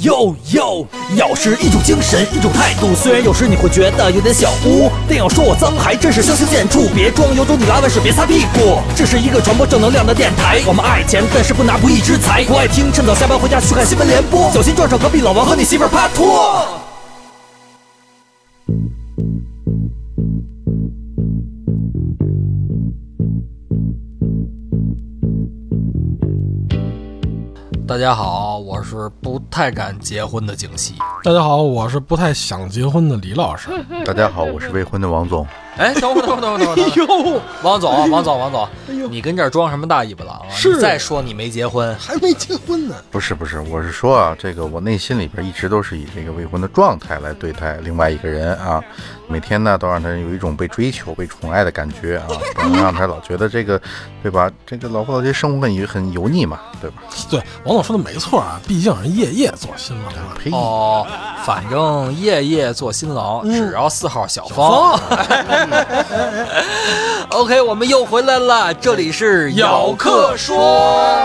哟哟，要是一种精神，一种态度。虽然有时你会觉得有点小污，但要说我脏，还真是相形见绌。别装，有种你拉完屎别擦屁股。这是一个传播正能量的电台，我们爱钱，但是不拿不义之财。不爱听，趁早下班回家去看新闻联播，小心撞上隔壁老王和你媳妇儿帕托。大家好，我是不太敢结婚的景熙。大家好，我是不太想结婚的李老师。大家好，我是未婚的王总。哎，等会儿，等会儿，等会儿，等会儿。哎呦，王总，王总，王总，哎呦你跟这儿装什么大尾巴狼啊？是你再说你没结婚，还没结婚呢。不是不是，我是说啊，这个我内心里边一直都是以这个未婚的状态来对待另外一个人啊，每天呢都让他有一种被追求、被宠爱的感觉啊，不能让他老觉得这个，对吧？这个老夫老妻生活很油很油腻嘛，对吧？对，王总说的没错啊，毕竟人夜夜做新郎嘛。呸！哦，反正夜夜做新郎，嗯只要四号小芳。OK，我们又回来了，这里是咬客说。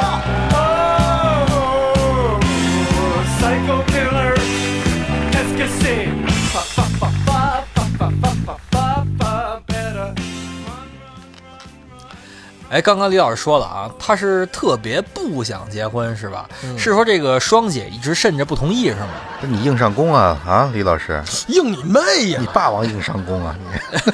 哎，刚刚李老师说了啊，他是特别不想结婚是吧？是说这个双姐一直慎着不同意是吗？这你硬上弓啊啊，李老师，硬你妹呀你！霸王硬上弓啊你！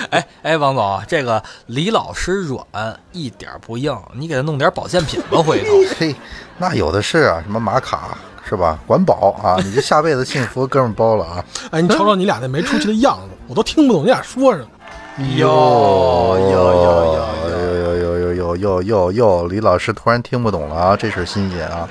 哎哎，王总，这个李老师软一点不硬，你给他弄点保健品吧，回头。嘿，那有的是啊，什么玛卡是吧？管饱啊，你这下辈子幸福哥们儿包了啊！哎，你瞅瞅你俩那没出息的样子，我都听不懂你俩说什么。哟哟哟哟哟哟哟哟！李老师突然听不懂了啊，这事儿新鲜啊！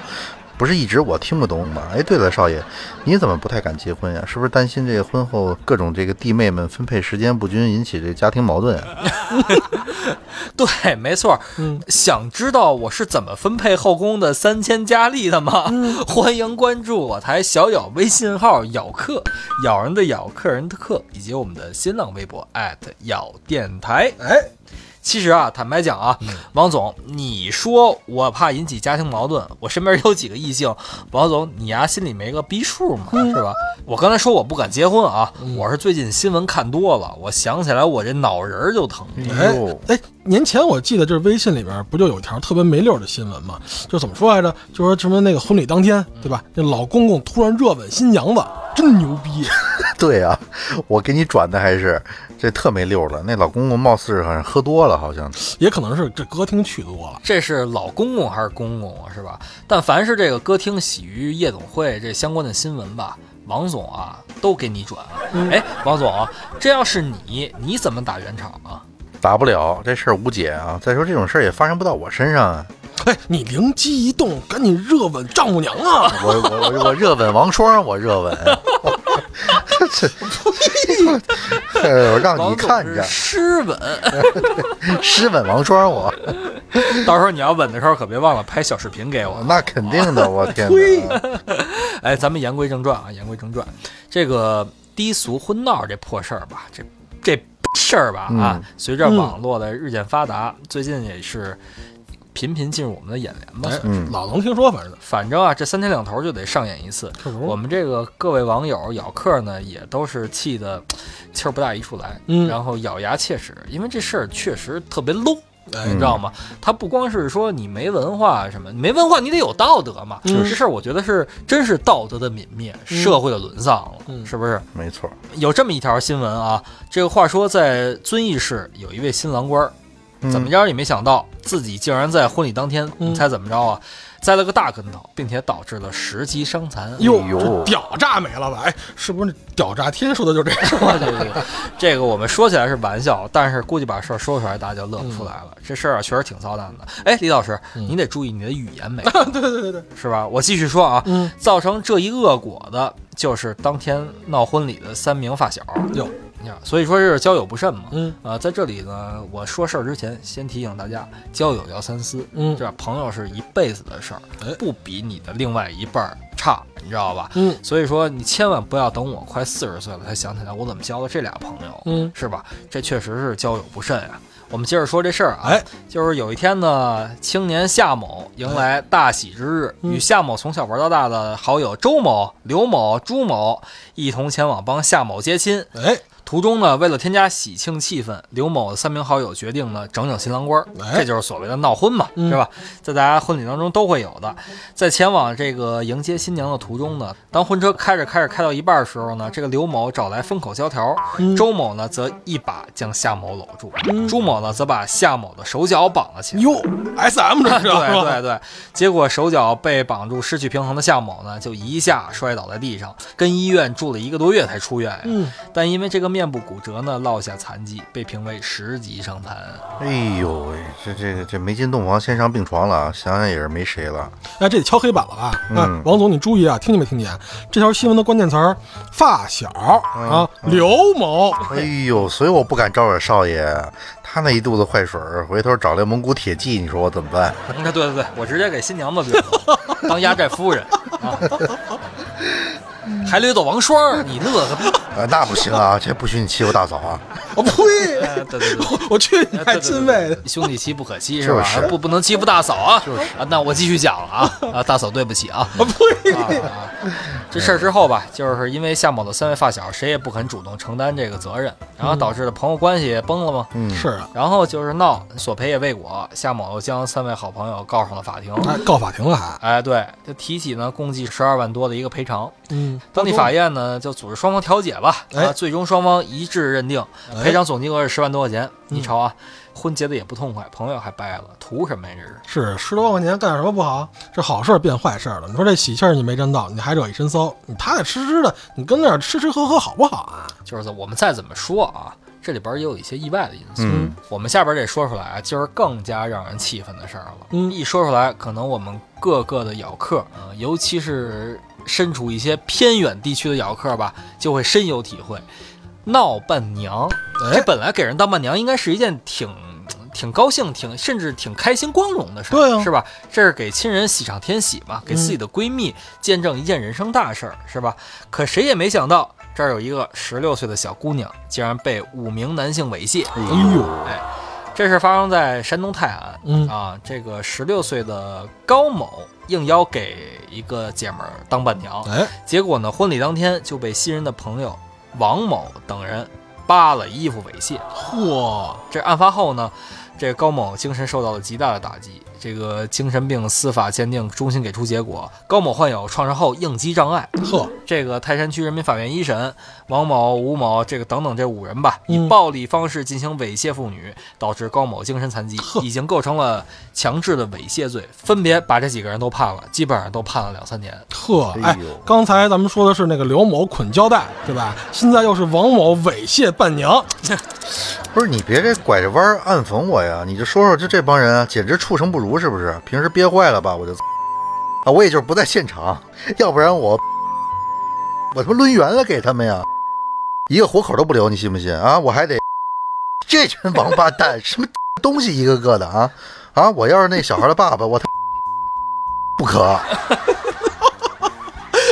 不是一直我听不懂吗？哎，对了，少爷，你怎么不太敢结婚呀？是不是担心这个婚后各种这个弟妹们分配时间不均，引起这个家庭矛盾啊？对，没错。嗯想知道我是怎么分配后宫的三千佳丽的吗？欢迎关注我台小咬微信号“咬客”，咬人的咬，客人的客，以及我们的新浪微博咬电台。哎，其实啊，坦白讲啊，王总，你说我怕引起家庭矛盾，我身边有几个异性，王总，你呀心里没个逼数吗？是吧？我刚才说我不敢结婚啊，我是最近新闻看多了，我想起来我这脑仁儿就疼。哎呦，哎，年前我记得就是微信里边不就有一条特别没溜儿的新闻吗？就怎么说来着？就说什么那个婚礼当天，对吧？那老公公突然热吻新娘子，真牛逼！对啊，我给你转的还是这特没溜了。那老公公貌似是好像喝多了，好像也可能是这歌厅去多了。这是老公公还是公公啊？是吧？但凡是这个歌厅洗浴夜总会这相关的新闻吧，王总啊都给你转。哎，王总啊，这要是你，你怎么打圆场啊？打不了，这事儿无解啊。再说这种事儿也发生不到我身上啊。哎，你灵机一动，赶紧热吻丈母娘啊！我我我我热吻王双，我热吻，这 这，我让你看着。是湿吻，湿吻王双我，到时候你要吻的时候可别忘了拍小视频给我。那肯定的，我天哪！哎，咱们言归正传啊，言归正传，这个低俗婚闹这破事儿吧，这这事儿吧啊，随着网络的日渐发达，最近也是频频进入我们的眼帘吧。老能听说，反正反正啊，这三天两头就得上演一次。我们这个各位网友咬客呢，也都是气得气儿不大一处来，嗯然后咬牙切齿，因为这事儿确实特别 low。哎你知道吗？他不光是说你没文化什么，你没文化你得有道德嘛。嗯这事儿我觉得是真是道德的泯灭，社会的沦丧了，嗯是不是？没错，有这么一条新闻啊，这个话说在遵义市有一位新郎官怎么着也没想到自己竟然在婚礼当天，嗯你猜怎么着啊？栽了个大跟头，并且导致了十级伤残。哟，哎呦这屌炸没了吧？哎，是不是屌炸天说的就这个？对对对，这个我们说起来是玩笑，但是估计把事儿说出来，大家就乐不出来了。这事儿啊，确实挺操蛋的。哎，李老师，你得注意你的语言美，对对对对，是吧？我继续说啊，嗯，造成这一恶果的就是当天闹婚礼的三名发小。哟，呀，所以说这是交友不慎嘛。嗯啊，在这里呢，我说事儿之前，先提醒大家，交友要三思。嗯这朋友是一辈子的事儿哎，不比你的另外一半儿差，你知道吧？嗯所以说你千万不要等我快四十岁了才想起来我怎么交了这俩朋友，嗯是吧？这确实是交友不慎呀。我们接着说这事儿啊，哎，就是有一天呢，青年夏某迎来大喜之日，嗯与夏某从小玩到大的好友周某、刘某、朱某一同前往帮夏某接亲。哎，途中呢，为了添加喜庆气氛，刘某的三名好友决定呢整整新郎官，哎这就是所谓的闹婚嘛，嗯是吧？在大家婚礼当中都会有的。在前往这个迎接新娘的途中呢，当婚车开着开着开到一半的时候呢，这个刘某找来封口胶条，嗯周某呢则一把将夏某搂住，嗯朱某呢则把夏某的手脚绑了起来。哟，S M 这是 对吧对对，结果手脚被绑住、失去平衡的夏某呢，就一下摔倒在地上，跟医院住了一个多月才出院呀。嗯，但因为这个面部骨折呢，落下残疾，被评为十级伤残。哎呦喂，这这个这没进洞房先上病床了啊，想想也是没谁了。哎，这得敲黑板了吧？嗯哎，王总，你注意啊，听见没听见？这条新闻的关键词儿：发小啊，刘某。哎呦，所以我不敢招惹少爷，他那一肚子坏水儿，回头找来蒙古铁骑，你说我怎么办？嗯，对对对，我直接给新娘子当压寨夫人啊，还掠走王双，你乐个屁！啊，那不行啊，这不许你欺负大嫂啊！我呸！哎对对对。我去你还亲喂的！兄弟妻不可欺是吧？是不不能欺负大嫂啊！就是啊，那我继续讲了啊啊，大嫂对不起啊！我呸！这事儿之后吧，就是因为夏某的三位发小谁也不肯主动承担这个责任，然后导致的朋友关系也崩了嘛。嗯，是啊，然后就是闹，索赔也未果，夏某又将三位好朋友告上了法庭。哎，告法庭了还？哎，对，就提起呢，共计十二万多的一个赔偿。嗯，当地法院呢就组织双方调解吧，哎啊，最终双方一致认定哎赔偿总金额是十万多块钱。嗯你瞅啊，婚结的也不痛快，朋友还掰了，图什么呀？这是。是十多万块钱干什么不好？这好事儿变坏事儿了。你说这喜气儿你没沾到，你还惹一身骚，你踏踏实实的，你跟那儿吃吃喝喝好不好啊？就是我们再怎么说啊，这里边也有一些意外的因素。嗯我们下边这说出来啊，就是更加让人气愤的事儿了。嗯一说出来，可能我们各个的咬客，呃，尤其是身处一些偏远地区的咬客吧，就会深有体会。闹伴娘，哎这本来给人当伴娘应该是一件挺。挺高兴，挺甚至挺开心、光荣的事儿，对啊是吧？这是给亲人喜上添喜嘛，给自己的闺蜜见证一件人生大事儿，是吧？可谁也没想到，这儿有一个十六岁的小姑娘，竟然被五名男性猥亵。哎呦，哎，这事发生在山东泰安。嗯啊，这个十六岁的高某应邀给一个姐们儿当伴娘，哎，结果呢，婚礼当天就被新人的朋友王某等人扒了衣服猥亵。嚯，这案发后呢，这高某精神受到了极大的打击。这个精神病司法鉴定中心给出结果，高某患有创伤后应激障碍。呵，这个泰山区人民法院一审，王某、吴某这个等等这五人吧，嗯以暴力方式进行猥亵妇女，导致高某精神残疾呵，已经构成了强制的猥亵罪，分别把这几个人都判了，基本上都判了两三年。呵，哎哎呦，刚才咱们说的是那个刘某捆胶带，对吧？现在又是王某猥亵伴娘，不是你别这拐着弯儿暗讽我呀！你就说说，就这帮人啊，简直畜生不如，是不是？平时憋坏了吧，我就 啊，我也就是不在现场，要不然我我他妈抡圆了给他们呀，一个活口都不留，你信不信啊？我还得这群王八蛋，什么 东西一个个的啊啊！我要是那小孩的爸爸，我他不可。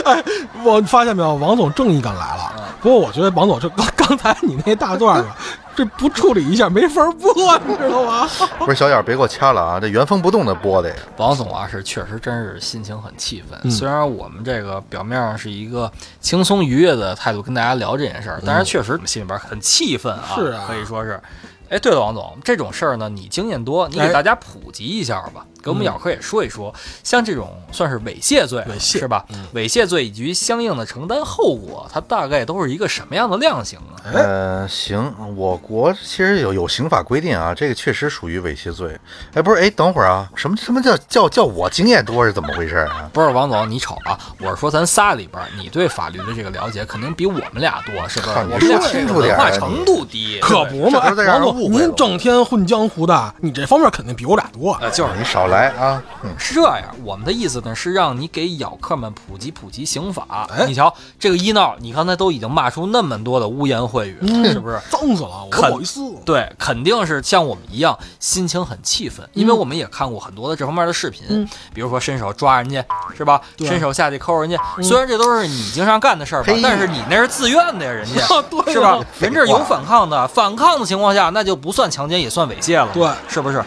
哎我发现没有，王总正义感来了。不过我觉得王总这刚刚才你那大段啊，这不处理一下没法播，你知道吗？不是小眼儿别给我掐了啊！这原封不动的播的呀。王总啊，是确实真是心情很气愤。嗯虽然我们这个表面上是一个轻松愉悦的态度跟大家聊这件事儿，但是确实心里边很气愤啊，是啊可以说是。哎，对了，王总，这种事儿呢，你经验多，你给哎大家普及一下吧，给我们嗯咬客也说一说，像这种算是猥亵罪，猥亵是吧？猥亵罪以及相应的承担后果，它大概都是一个什么样的量刑呢？哎呃，行，我国其实有有刑法规定啊，这个确实属于猥亵罪。哎，不是，哎，等会儿啊，什么什么叫叫叫我经验多是怎么回事啊？不是王总，你瞅啊，我是说咱仨里边儿，你对法律的这个了解肯定比我们俩多，是不是？靠你我们俩说清楚点儿啊你化程度低，可不嘛，王总，您整天混江湖的，你这方面肯定比我俩多。呃，就是你少来来啊，嗯是这样，我们的意思呢是让你给咬客们普及普及刑法。哎你瞧这个医闹，你刚才都已经骂出那么多的污言秽语了，是不是？脏死了，不好意思。对，肯定是像我们一样，心情很气愤，因为我们也看过很多的这方面的视频，嗯比如说伸手抓人家，是吧？伸手下去抠人家，虽然这都是你经常干的事儿吧，但是你那是自愿的呀，人家 对是吧？人这是有反抗的，反抗的情况下，那就不算强奸，也算猥亵了，对是不是？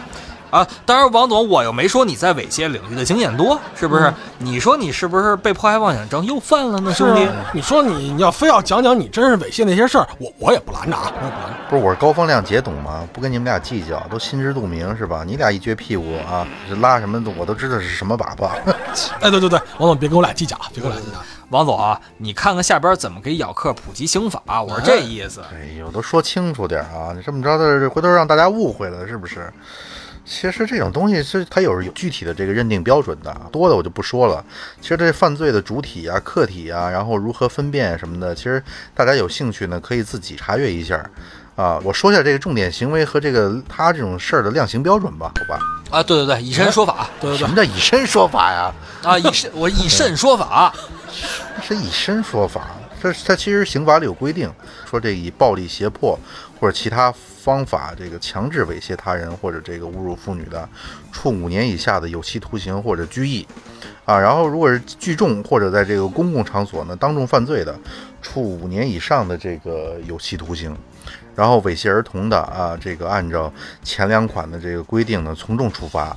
啊，当然，王总，我又没说你在猥亵领域的经验多，是不是？你说你是不是被迫害妄想症又犯了呢，是兄弟？啊，你说你你要非要讲讲你真是猥亵那些事儿，我我也不拦着啊，我也不拦着。不是我是高风亮节懂吗？不跟你们俩计较，都心知肚明是吧？你俩一撅屁股啊，这拉什么的我都知道是什么粑粑。哎，对对对，王总别跟我俩计较，啊，别跟我俩计较。王总啊，你看看下边怎么给咬客普及刑法，我是这意思。哎呦，都说清楚点啊！你这么着的，回头让大家误会了，是不是？其实这种东西是它有有具体的这个认定标准的，多的我就不说了。其实这犯罪的主体啊、客体啊，然后如何分辨什么的，其实大家有兴趣呢，可以自己查阅一下。啊，我说一下这个重点行为和这个他这种事儿的量刑标准吧，好吧？啊，对对对，以身说法对对对什么，叫以身说法呀？啊，以身我以身说法，是以身说法，这它其实刑法里有规定，说这以暴力胁迫或者其他方法这个强制猥亵他人或者这个侮辱妇女的，处五年以下的有期徒刑或者拘役，啊，然后如果是聚众或者在这个公共场所呢当众犯罪的，处五年以上的这个有期徒刑。然后猥亵儿童的啊，这个按照前两款的这个规定呢，从重处罚。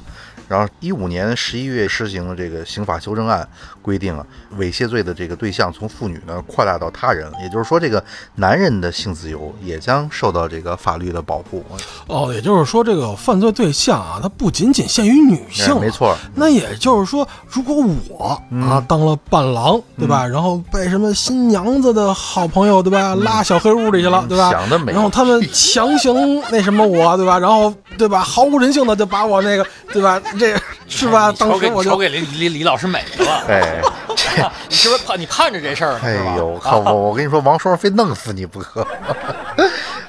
然后一五年十一月施行的这个刑法修正案规定啊，猥亵罪的这个对象从妇女呢扩大到他人，也就是说，这个男人的性自由也将受到这个法律的保护。哦，也就是说，这个犯罪对象啊，它不仅仅限于女性没错，那也就是说，如果我啊当了伴郎，对吧？然后被什么新娘子的好朋友，对吧，拉小黑屋里去了，对吧？想得美然后他们强行那什么我，对吧？然后对吧，毫无人性的就把我那个，对吧？这是吧？当时我就瞅给李李李老师美了，哎，这，你是不是盼你盼着这事儿呢？哎呦，我，靠我我跟你说，王双非弄死你不可。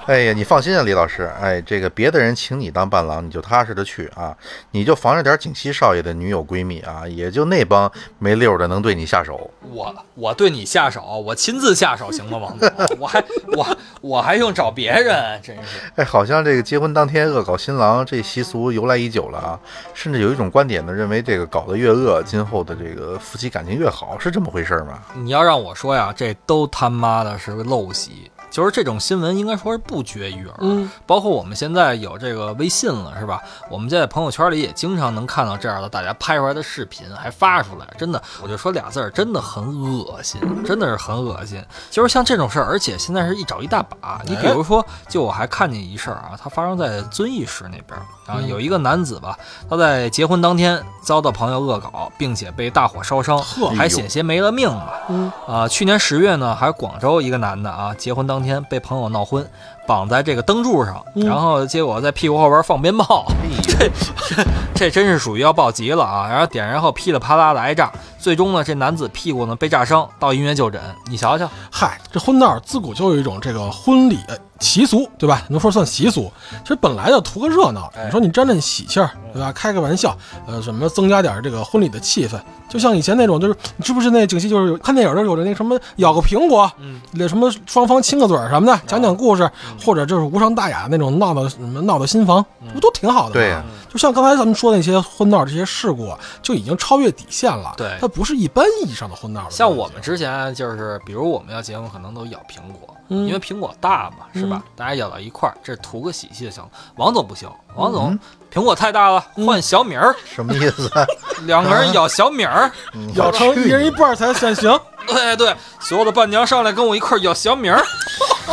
哎呀，你放心啊，李老师。哎，这个别的人请你当伴郎，你就踏实的去啊，你就防着点景熙少爷的女友闺蜜啊，也就那帮没溜儿的能对你下手。我我对你下手，我亲自下手行吗，王总？我还我我还用找别人？真是哎，好像这个结婚当天恶搞新郎这习俗由来已久了啊，甚至有一种观点呢，认为这个搞得越恶，今后的这个夫妻感情越好，是这么回事吗？你要让我说呀，这都他妈的是个陋习。就是这种新闻，应该说是不绝于耳。嗯，包括我们现在有这个微信了，是吧？我们在朋友圈里也经常能看到这样的大家拍出来的视频，还发出来。真的，我就说俩字儿，真的很恶心，真的是很恶心。就是像这种事儿，而且现在是一找一大把。你比如说，就我还看见一事儿啊，它发生在遵义市那边啊，有一个男子吧，他在结婚当天遭到朋友恶搞，并且被大火烧伤，还险些没了命吧。嗯啊，去年十月呢，还广州一个男的啊，结婚当天被朋友闹婚，绑在这个灯柱上，嗯然后结果在屁股后边放鞭炮，这这这真是属于要暴急了啊！然后点燃后噼里啪啦的挨炸，最终呢，这男子屁股呢被炸伤，到医院就诊。你瞧瞧，嗨，这婚闹自古就有一种这个婚礼呃习俗，对吧？能说算习俗。其实本来就图个热闹，你说你沾沾喜气儿，对吧？开个玩笑，呃，什么增加点这个婚礼的气氛，就像以前那种，就是你知不知那景熙就是看电影的有的那什么咬个苹果，嗯，那什么双方亲个嘴儿什么的，讲讲故事，或者就是无伤大雅那种闹到什么闹到新房，不都挺好的吗？对呀就像刚才咱们说的那些婚闹这些事故啊，就已经超越底线了。对它不是一般意义上的婚闹了。像我们之前就是，比如我们要结婚，可能都咬苹果，嗯因为苹果大嘛，是吧？大家咬到一块儿，这图个喜气就行了。王总不行，王总、苹果太大了，换小米儿，什么意思啊？两个人咬小米儿。咬成一人一半儿才算行。对对，所有的伴娘上来跟我一块儿咬小米儿，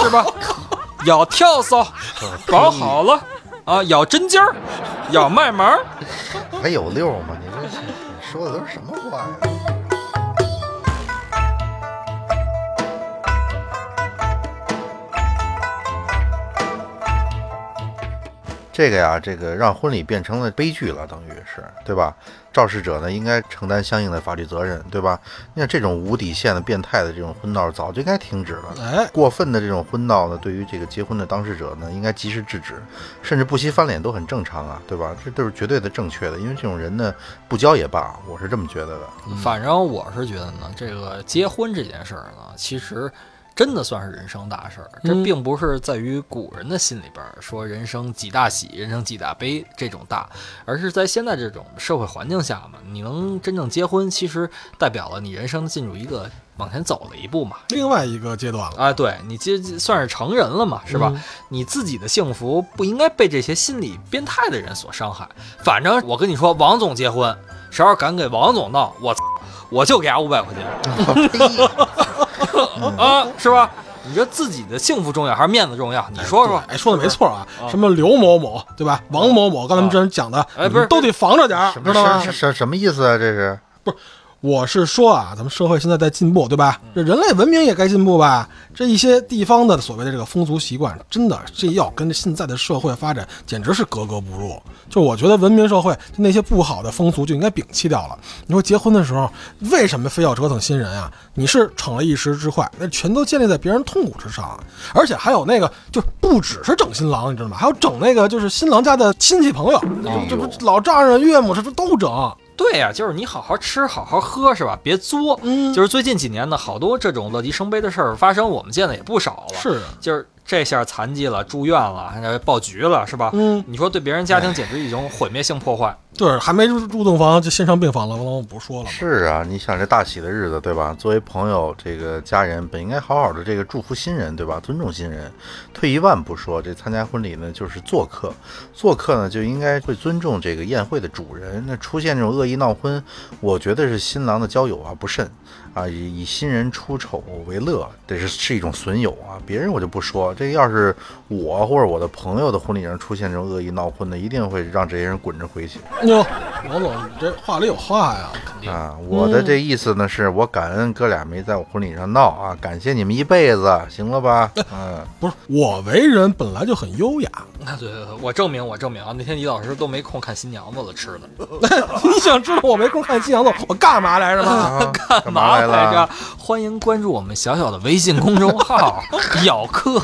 是吧？咬跳蚤，搞好了啊，咬针尖儿，咬麦芒。还有六吗？你这你说的都是什么话呀？这个呀，这个让婚礼变成了悲剧了，等于是，对吧？肇事者呢，应该承担相应的法律责任，对吧？你看这种无底线的、变态的这种婚闹，早就应该停止了。哎，过分的这种婚闹呢，对于这个结婚的当事者呢，应该及时制止，甚至不惜翻脸都很正常啊，对吧？这都是绝对的正确的，因为这种人呢，不交也罢，我是这么觉得的。反正我是觉得呢，这个结婚这件事儿呢，其实真的算是人生大事儿。这嗯并不是在于古人的心里边儿说人生几大喜、人生几大悲这种大，而是在现在这种社会环境下嘛，你能真正结婚，其实代表了你人生进入一个往前走了一步嘛。另外一个阶段了，啊，对你这算是成人了嘛，是吧？嗯你自己的幸福不应该被这些心理变态的人所伤害。反正我跟你说，王总结婚，谁要敢给王总闹，我操我就给他五百块钱 啊，是吧？你说自己的幸福重要还是面子重要？你说说。哎，说的没错啊啊，什么刘某某对吧？王某某，刚才们之前讲的，哎不是都得防着点儿什，知道吗么什？什什么意思啊？这是不是我是说啊，咱们社会现在在进步，对吧？嗯这人类文明也该进步吧？这一些地方的所谓的这个风俗习惯，真的这要跟现在的社会发展简直是格格不入。就我觉得文明社会，就那些不好的风俗就应该摒弃掉了。你说结婚的时候，为什么非要折腾新人啊？你是逞了一时之快，那全都建立在别人痛苦之上啊！而且还有那个，就不只是整新郎，你知道吗？还有整那个就是新郎家的亲戚朋友，这不老丈人、岳母，这不都整？对呀、就是你好好吃，好好喝，是吧？别作。嗯就是最近几年呢，好多这种乐极生悲的事儿发生，我们见的也不少了。是啊，就是这下残疾了，住院了，还报局了，是吧？嗯，你说对别人家庭简直一种毁灭性破坏。对，还没入入洞房就先上病房了，我不说了。是啊，你想这大喜的日子，对吧？作为朋友，这个家人本应该好好的这个祝福新人，对吧？尊重新人。退一万步说，这参加婚礼呢，就是做客，做客呢就应该会尊重这个宴会的主人。那出现这种恶意闹婚，我觉得是新郎的交友啊不慎啊，以以新人出丑为乐，这是是一种损友啊。别人我就不说，这要是我或者我的朋友的婚礼上出现这种恶意闹婚的，一定会让这些人滚着回去。哟，王总，你这话里有话呀。啊，我的这意思呢，是我感恩哥俩没在我婚礼上闹啊，感谢你们一辈子，行了吧？嗯，不是我为人本来就很优雅，啊，对对对，我证明，我证明啊，那天李老师都没空看新娘子了，吃的。你想知道我没空看新娘子，我干嘛来着吗？啊 干嘛来来着了？？欢迎关注我们小小的微信公众号“咬客”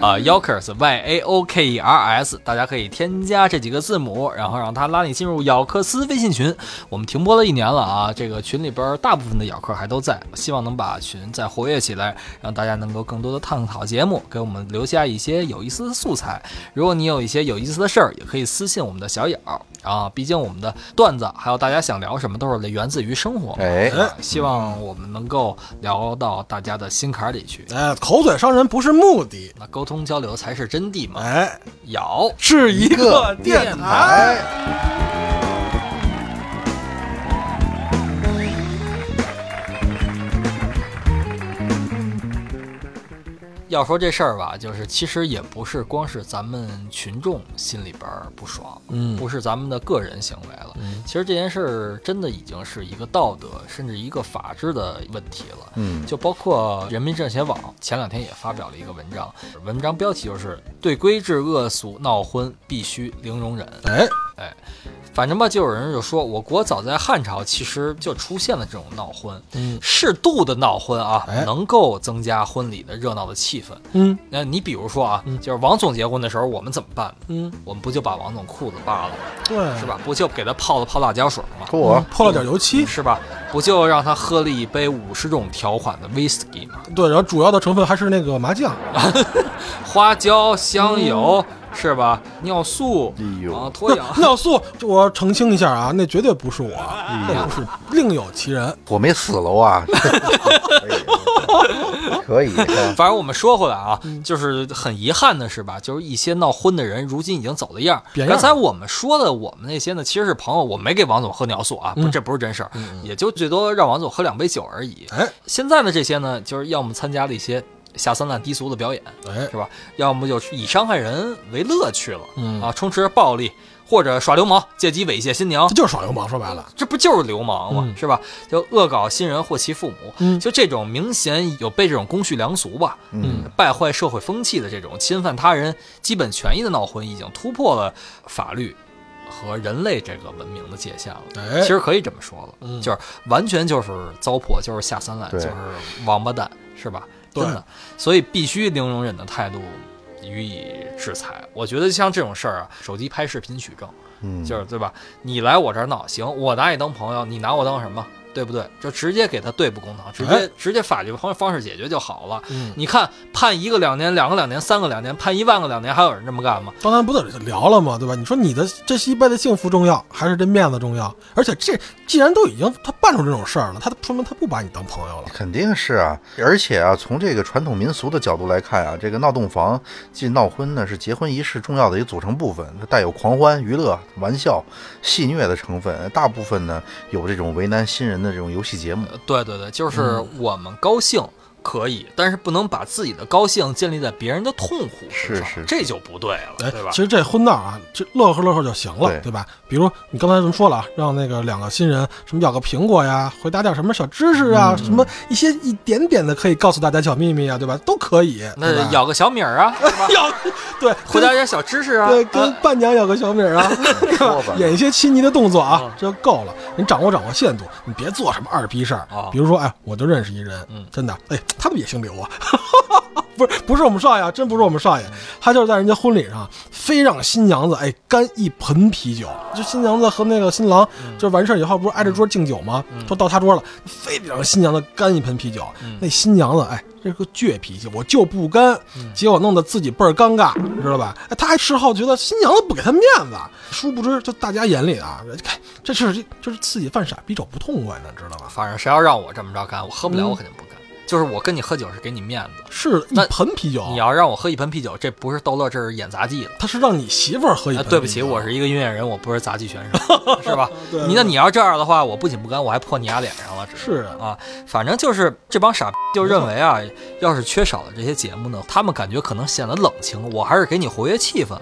啊，Yokers Y A O K E R S，大家可以添加这几个字母，然后让他拉你进入咬克斯微信群。我们停播了一年了啊，这个群里边大部分的咬客还都在，希望能把群再活跃起来，让大家能够更多的探讨节目，给我们留下一些有意思的素材。如果你有一些有意思的事儿，也可以私信我们的小咬啊，毕竟我们的段子还有大家想聊什么都是源自于生活嘛。哎，啊希望我们能够聊到大家的心坎儿里去，哎，口嘴伤人不是目的，那沟通交流才是真谛嘛。哎，咬。是一个电电台。要说这事儿吧，就是其实也不是光是咱们群众心里边儿不爽，嗯不是咱们的个人行为了。其实这件事儿真的已经是一个道德，甚至一个法治的问题了。嗯，就包括人民政协网前两天也发表了一个文章，文章标题就是“对规制恶俗闹婚必须零容忍”。哎哎，反正吧，就有人就说，我国早在汉朝其实就出现了这种闹婚，嗯适度的闹婚啊，哎能够增加婚礼的热闹的气氛。嗯那你比如说啊，就是王总结婚的时候，我们怎么办？嗯，我们不就把王总裤子扒了，对，是？吧？不就给他泡了泡辣椒水吗？嚯，泼了点油漆，是吧？不就让他喝了一杯五十种条款的 whisky 吗？对，然后主要的成分还是那个麻酱，花椒、香油，是吧？尿素，哎呦啊，脱氧。尿素，我澄清一下啊，那绝对不是我，那不是，另有其人。我没死喽啊！可以，可以，反正我们说回来啊，嗯就是很遗憾的是吧，就是一些闹婚的人，如今已经走了样。刚才我们说的，我们那些呢，其实是朋友，我没给王总喝尿素啊，这不是真事儿，也就最多让王总喝两杯酒而已。哎，现在的这些呢，就是要么参加了一些下三滥低俗的表演，哎是，吧？要么就是以伤害人为乐趣了，嗯啊，充斥着暴力或者耍流氓，借机猥亵新娘这，就是耍流氓，说白了，这不就是流氓吗？嗯是吧？就恶搞新人或其父母，嗯就这种明显有被这种公序良俗吧，嗯，败坏社会风气的这种侵犯他人基本权益的闹婚，已经突破了法律和人类这个文明的界限了。哎其实可以这么说了，嗯就是完全就是糟粕，就是下三滥，就是王八蛋，是吧？对真的，所以必须零容忍的态度予以制裁。我觉得像这种事儿啊，手机拍视频取证，嗯，就是对吧？你来我这儿闹，行，我拿你当朋友，你拿我当什么？对不对？就直接给他对簿公堂，直接、哎直接法律方方式解决就好了。嗯，你看判一个两年、两个两年、三个两年，判一万个两年，还有人这么干吗？刚才不得聊了吗？对吧？你说你的这是一辈子幸福重要，还是这面子重要？而且这既然都已经他办出这种事儿了，他说明他不把你当朋友了。肯定是啊，而且啊，从这个传统民俗的角度来看啊，这个闹洞房即闹婚呢，是结婚仪式重要的一个组成部分，它带有狂欢、娱乐、玩笑、戏谑的成分，大部分呢有这种为难新人的这种游戏节目。呃对对对，就是我们高兴可以，但是不能把自己的高兴建立在别人的痛苦身上，是是这就不对了，哎对吧，？其实这婚闹啊，这乐呵乐呵就行了，对对吧？比如你刚才这么说了啊，让那个两个新人什么咬个苹果呀，回答点什么小知识啊，什么一些一点点的可以告诉大家小秘密啊，对吧？都可以。那咬个小米儿啊，是吧？要对回答点小知识啊，对，啊跟伴娘咬个小米儿啊，演一些亲昵的动作啊嗯，这就够了。你掌握掌握限度，你别做什么二逼事儿哦。比如说，哎，我就认识一人嗯，真的，哎，他们也姓刘啊。不是不是我们少爷啊，真不是我们少爷，他就是在人家婚礼上，非让新娘子哎干一盆啤酒。就新娘子和那个新郎，就完事儿以后不是挨着桌敬酒吗？说到他桌了，非得让新娘子干一盆啤酒。那新娘子哎，这个倔脾气，我就不干，结果弄得自己倍儿尴尬，你知道吧？哎，他还事后觉得新娘子不给他面子，殊不知就大家眼里啊，看这事儿就是自己犯傻逼找不痛快呢，知道吧？反正谁要让我这么着干，我喝不了，嗯我肯定不干。就是我跟你喝酒是给你面子，是一那盆啤酒，你要让我喝一盆啤酒，这不是逗乐，这是演杂技了。他是让你媳妇儿喝一啊，盆啤酒。对不起，我是一个音乐人，我不是杂技选手，是吧？对你那你要这样的话，我不仅不干，我还泼你丫脸上了，只是啊啊，反正就是这帮傻逼就认为啊，要是缺少了这些节目呢，他们感觉可能显得冷清，我还是给你活跃气氛。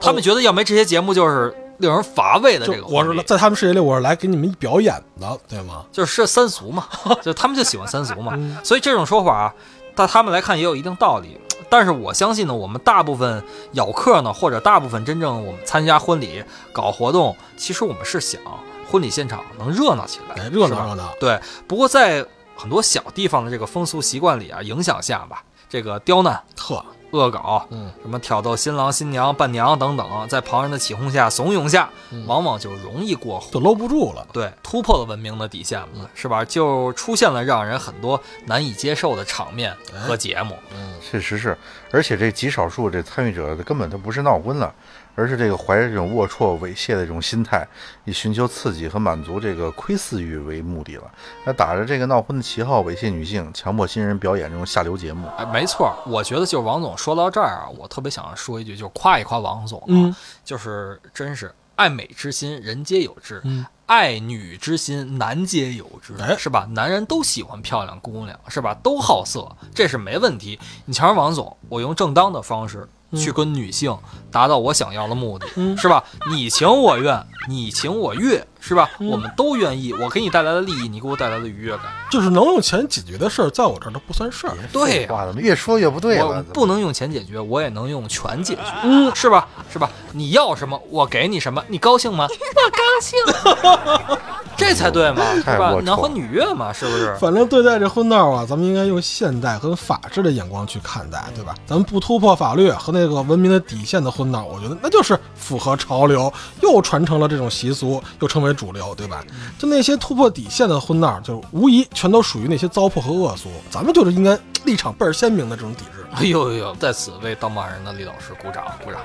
他们觉得要没这些节目，就是令人乏味的这个我。是在他们世界里，我是来给你们表演的，对吗？就是三俗嘛，就他们就喜欢三俗嘛，嗯所以这种说法啊，在他们来看也有一定道理。但是我相信呢，我们大部分咬客呢，或者大部分真正我们参加婚礼搞活动，其实我们是想婚礼现场能热闹起来，哎，热闹热闹。对，不过在很多小地方的这个风俗习惯里啊影响下吧，这个刁难、特，恶搞，嗯，什么挑逗新郎、新娘、伴娘等等，在旁人的起哄下、怂恿下，嗯往往就容易过火。就搂不住了。对，突破了文明的底线嘛，是吧？就出现了让人很多难以接受的场面和节目。嗯确实是，而且这极少数这参与者根本都不是闹婚了，而是这个怀着这种龌龊猥亵的这种心态，以寻求刺激和满足这个窥私欲为目的了。那打着这个闹婚的旗号猥亵女性，强迫新人表演这种下流节目。哎，没错，我觉得就是王总说到这儿啊，我特别想说一句，就是夸一夸王总、啊，嗯，就是真是爱美之心，人皆有之。嗯爱女之心，男皆有之，哎是吧？男人都喜欢漂亮姑娘，是吧？都好色，这是没问题。你瞧，王总，我用正当的方式去跟女性达到我想要的目的，嗯是吧？你情我愿，你情我悦，是吧？嗯我们都愿意，我给你带来的利益，你给我带来的愉悦感。就是能用钱解决的事儿，在我这儿都不算事儿。对呀、哇，怎么越说越不对我了？不能用钱解决，我也能用权解决，嗯，是吧？是吧？你要什么，我给你什么，你高兴吗？我高兴，这才对嘛，是吧？男欢女悦嘛，是不是？反正对待这婚闹啊，咱们应该用现代和法治的眼光去看待，对吧？咱们不突破法律和那个文明的底线的婚闹，我觉得那就是符合潮流，又传承了这种习俗，又成为主流，对吧？就那些突破底线的婚闹，就无疑全都属于那些糟粕和恶俗。咱们就是应该立场倍儿鲜明的这种抵制。哎呦呦呦！在此为当骂人的李老师鼓掌 鼓掌，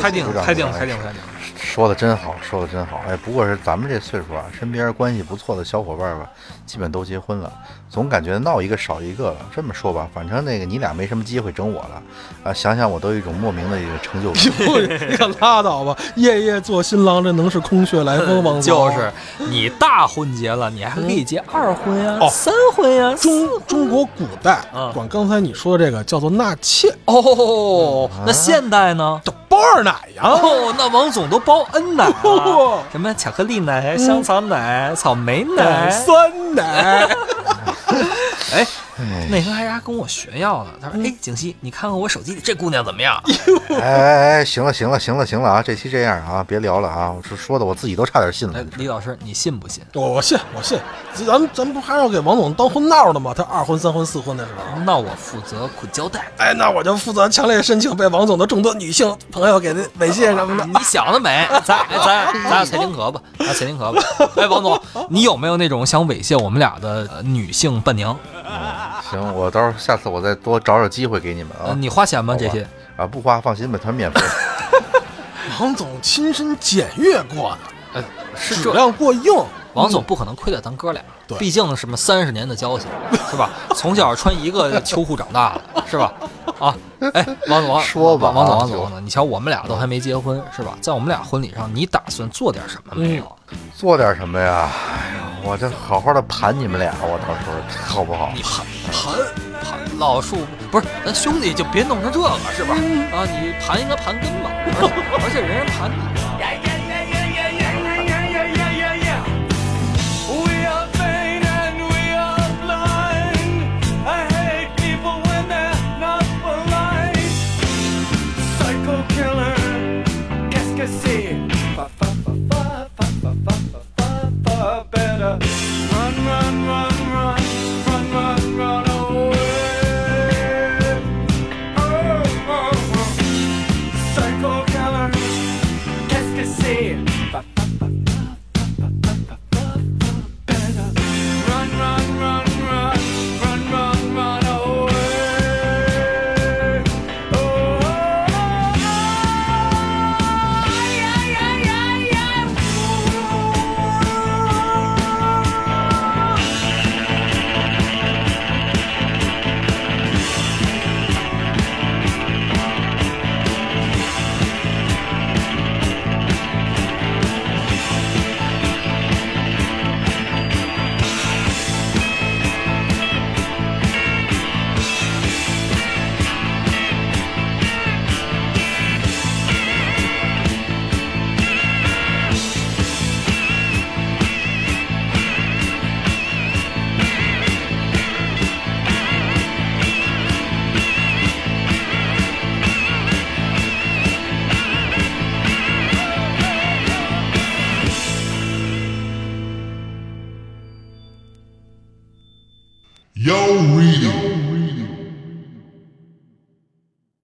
开定开定开定开定。说的真好，说的真好。哎，不过是咱们这岁数啊，身边关系不错的小伙伴吧，基本都结婚了，总感觉闹一个少一个了。这么说吧，反正那个你俩没什么机会整我了啊，想想我都有一种莫名的一个成就感。你可拉倒吧！夜夜做新郎，这能是空穴来风吗？就是你大婚结了，你还可以结二婚呀、哦三婚呀、中中国古代嗯管刚才你说这个叫做纳妾，哦，那现代呢？叫包二奶呀。哦，那王总都包 N 奶 什么巧克力奶、香草奶、草莓奶。酸奶，哎，那天还还跟我炫耀呢，他说：“哎，景熙，你看看我手机里这姑娘怎么样 哎哎哎，行了行了行了行了啊，这期这样啊，别聊了啊，我说说的我自己都差点信？”了哎。，李老师，你信不信？我我信我信，咱咱们不还要给王总当婚闹的吗？他二婚、三婚、四婚的时候，那我负责捆胶带。哎，那我就负责强烈申请被王总的众多女性朋友给的猥亵什么的。你想得美，咱哎咱咱俩蔡丁壳吧，咱俩蔡丁壳吧。哎，王总，你有没有那种想猥亵我们俩的呃女性伴娘？行，我到时候下次我再多找找机会给你们呃，啊。你花钱吗？这些？啊，不花，放心吧，全免费。王总亲身检阅过的，呃，是质。量过硬。王总不可能亏待咱哥俩，对毕竟什么三十年的交情，是吧？从小穿一个秋裤长大的，是吧？啊，哎，王总，说吧王总，啊王总，王总，你瞧我们俩都还没结婚，是吧？在我们俩婚礼上，你打算做点什么没有？做点什么呀？哎呀，我这好好的盘你们俩，我到时候好不好？你盘盘盘老树不是咱兄弟就别弄成这个是吧？啊，你盘应该盘根吧，而且而且人家盘你。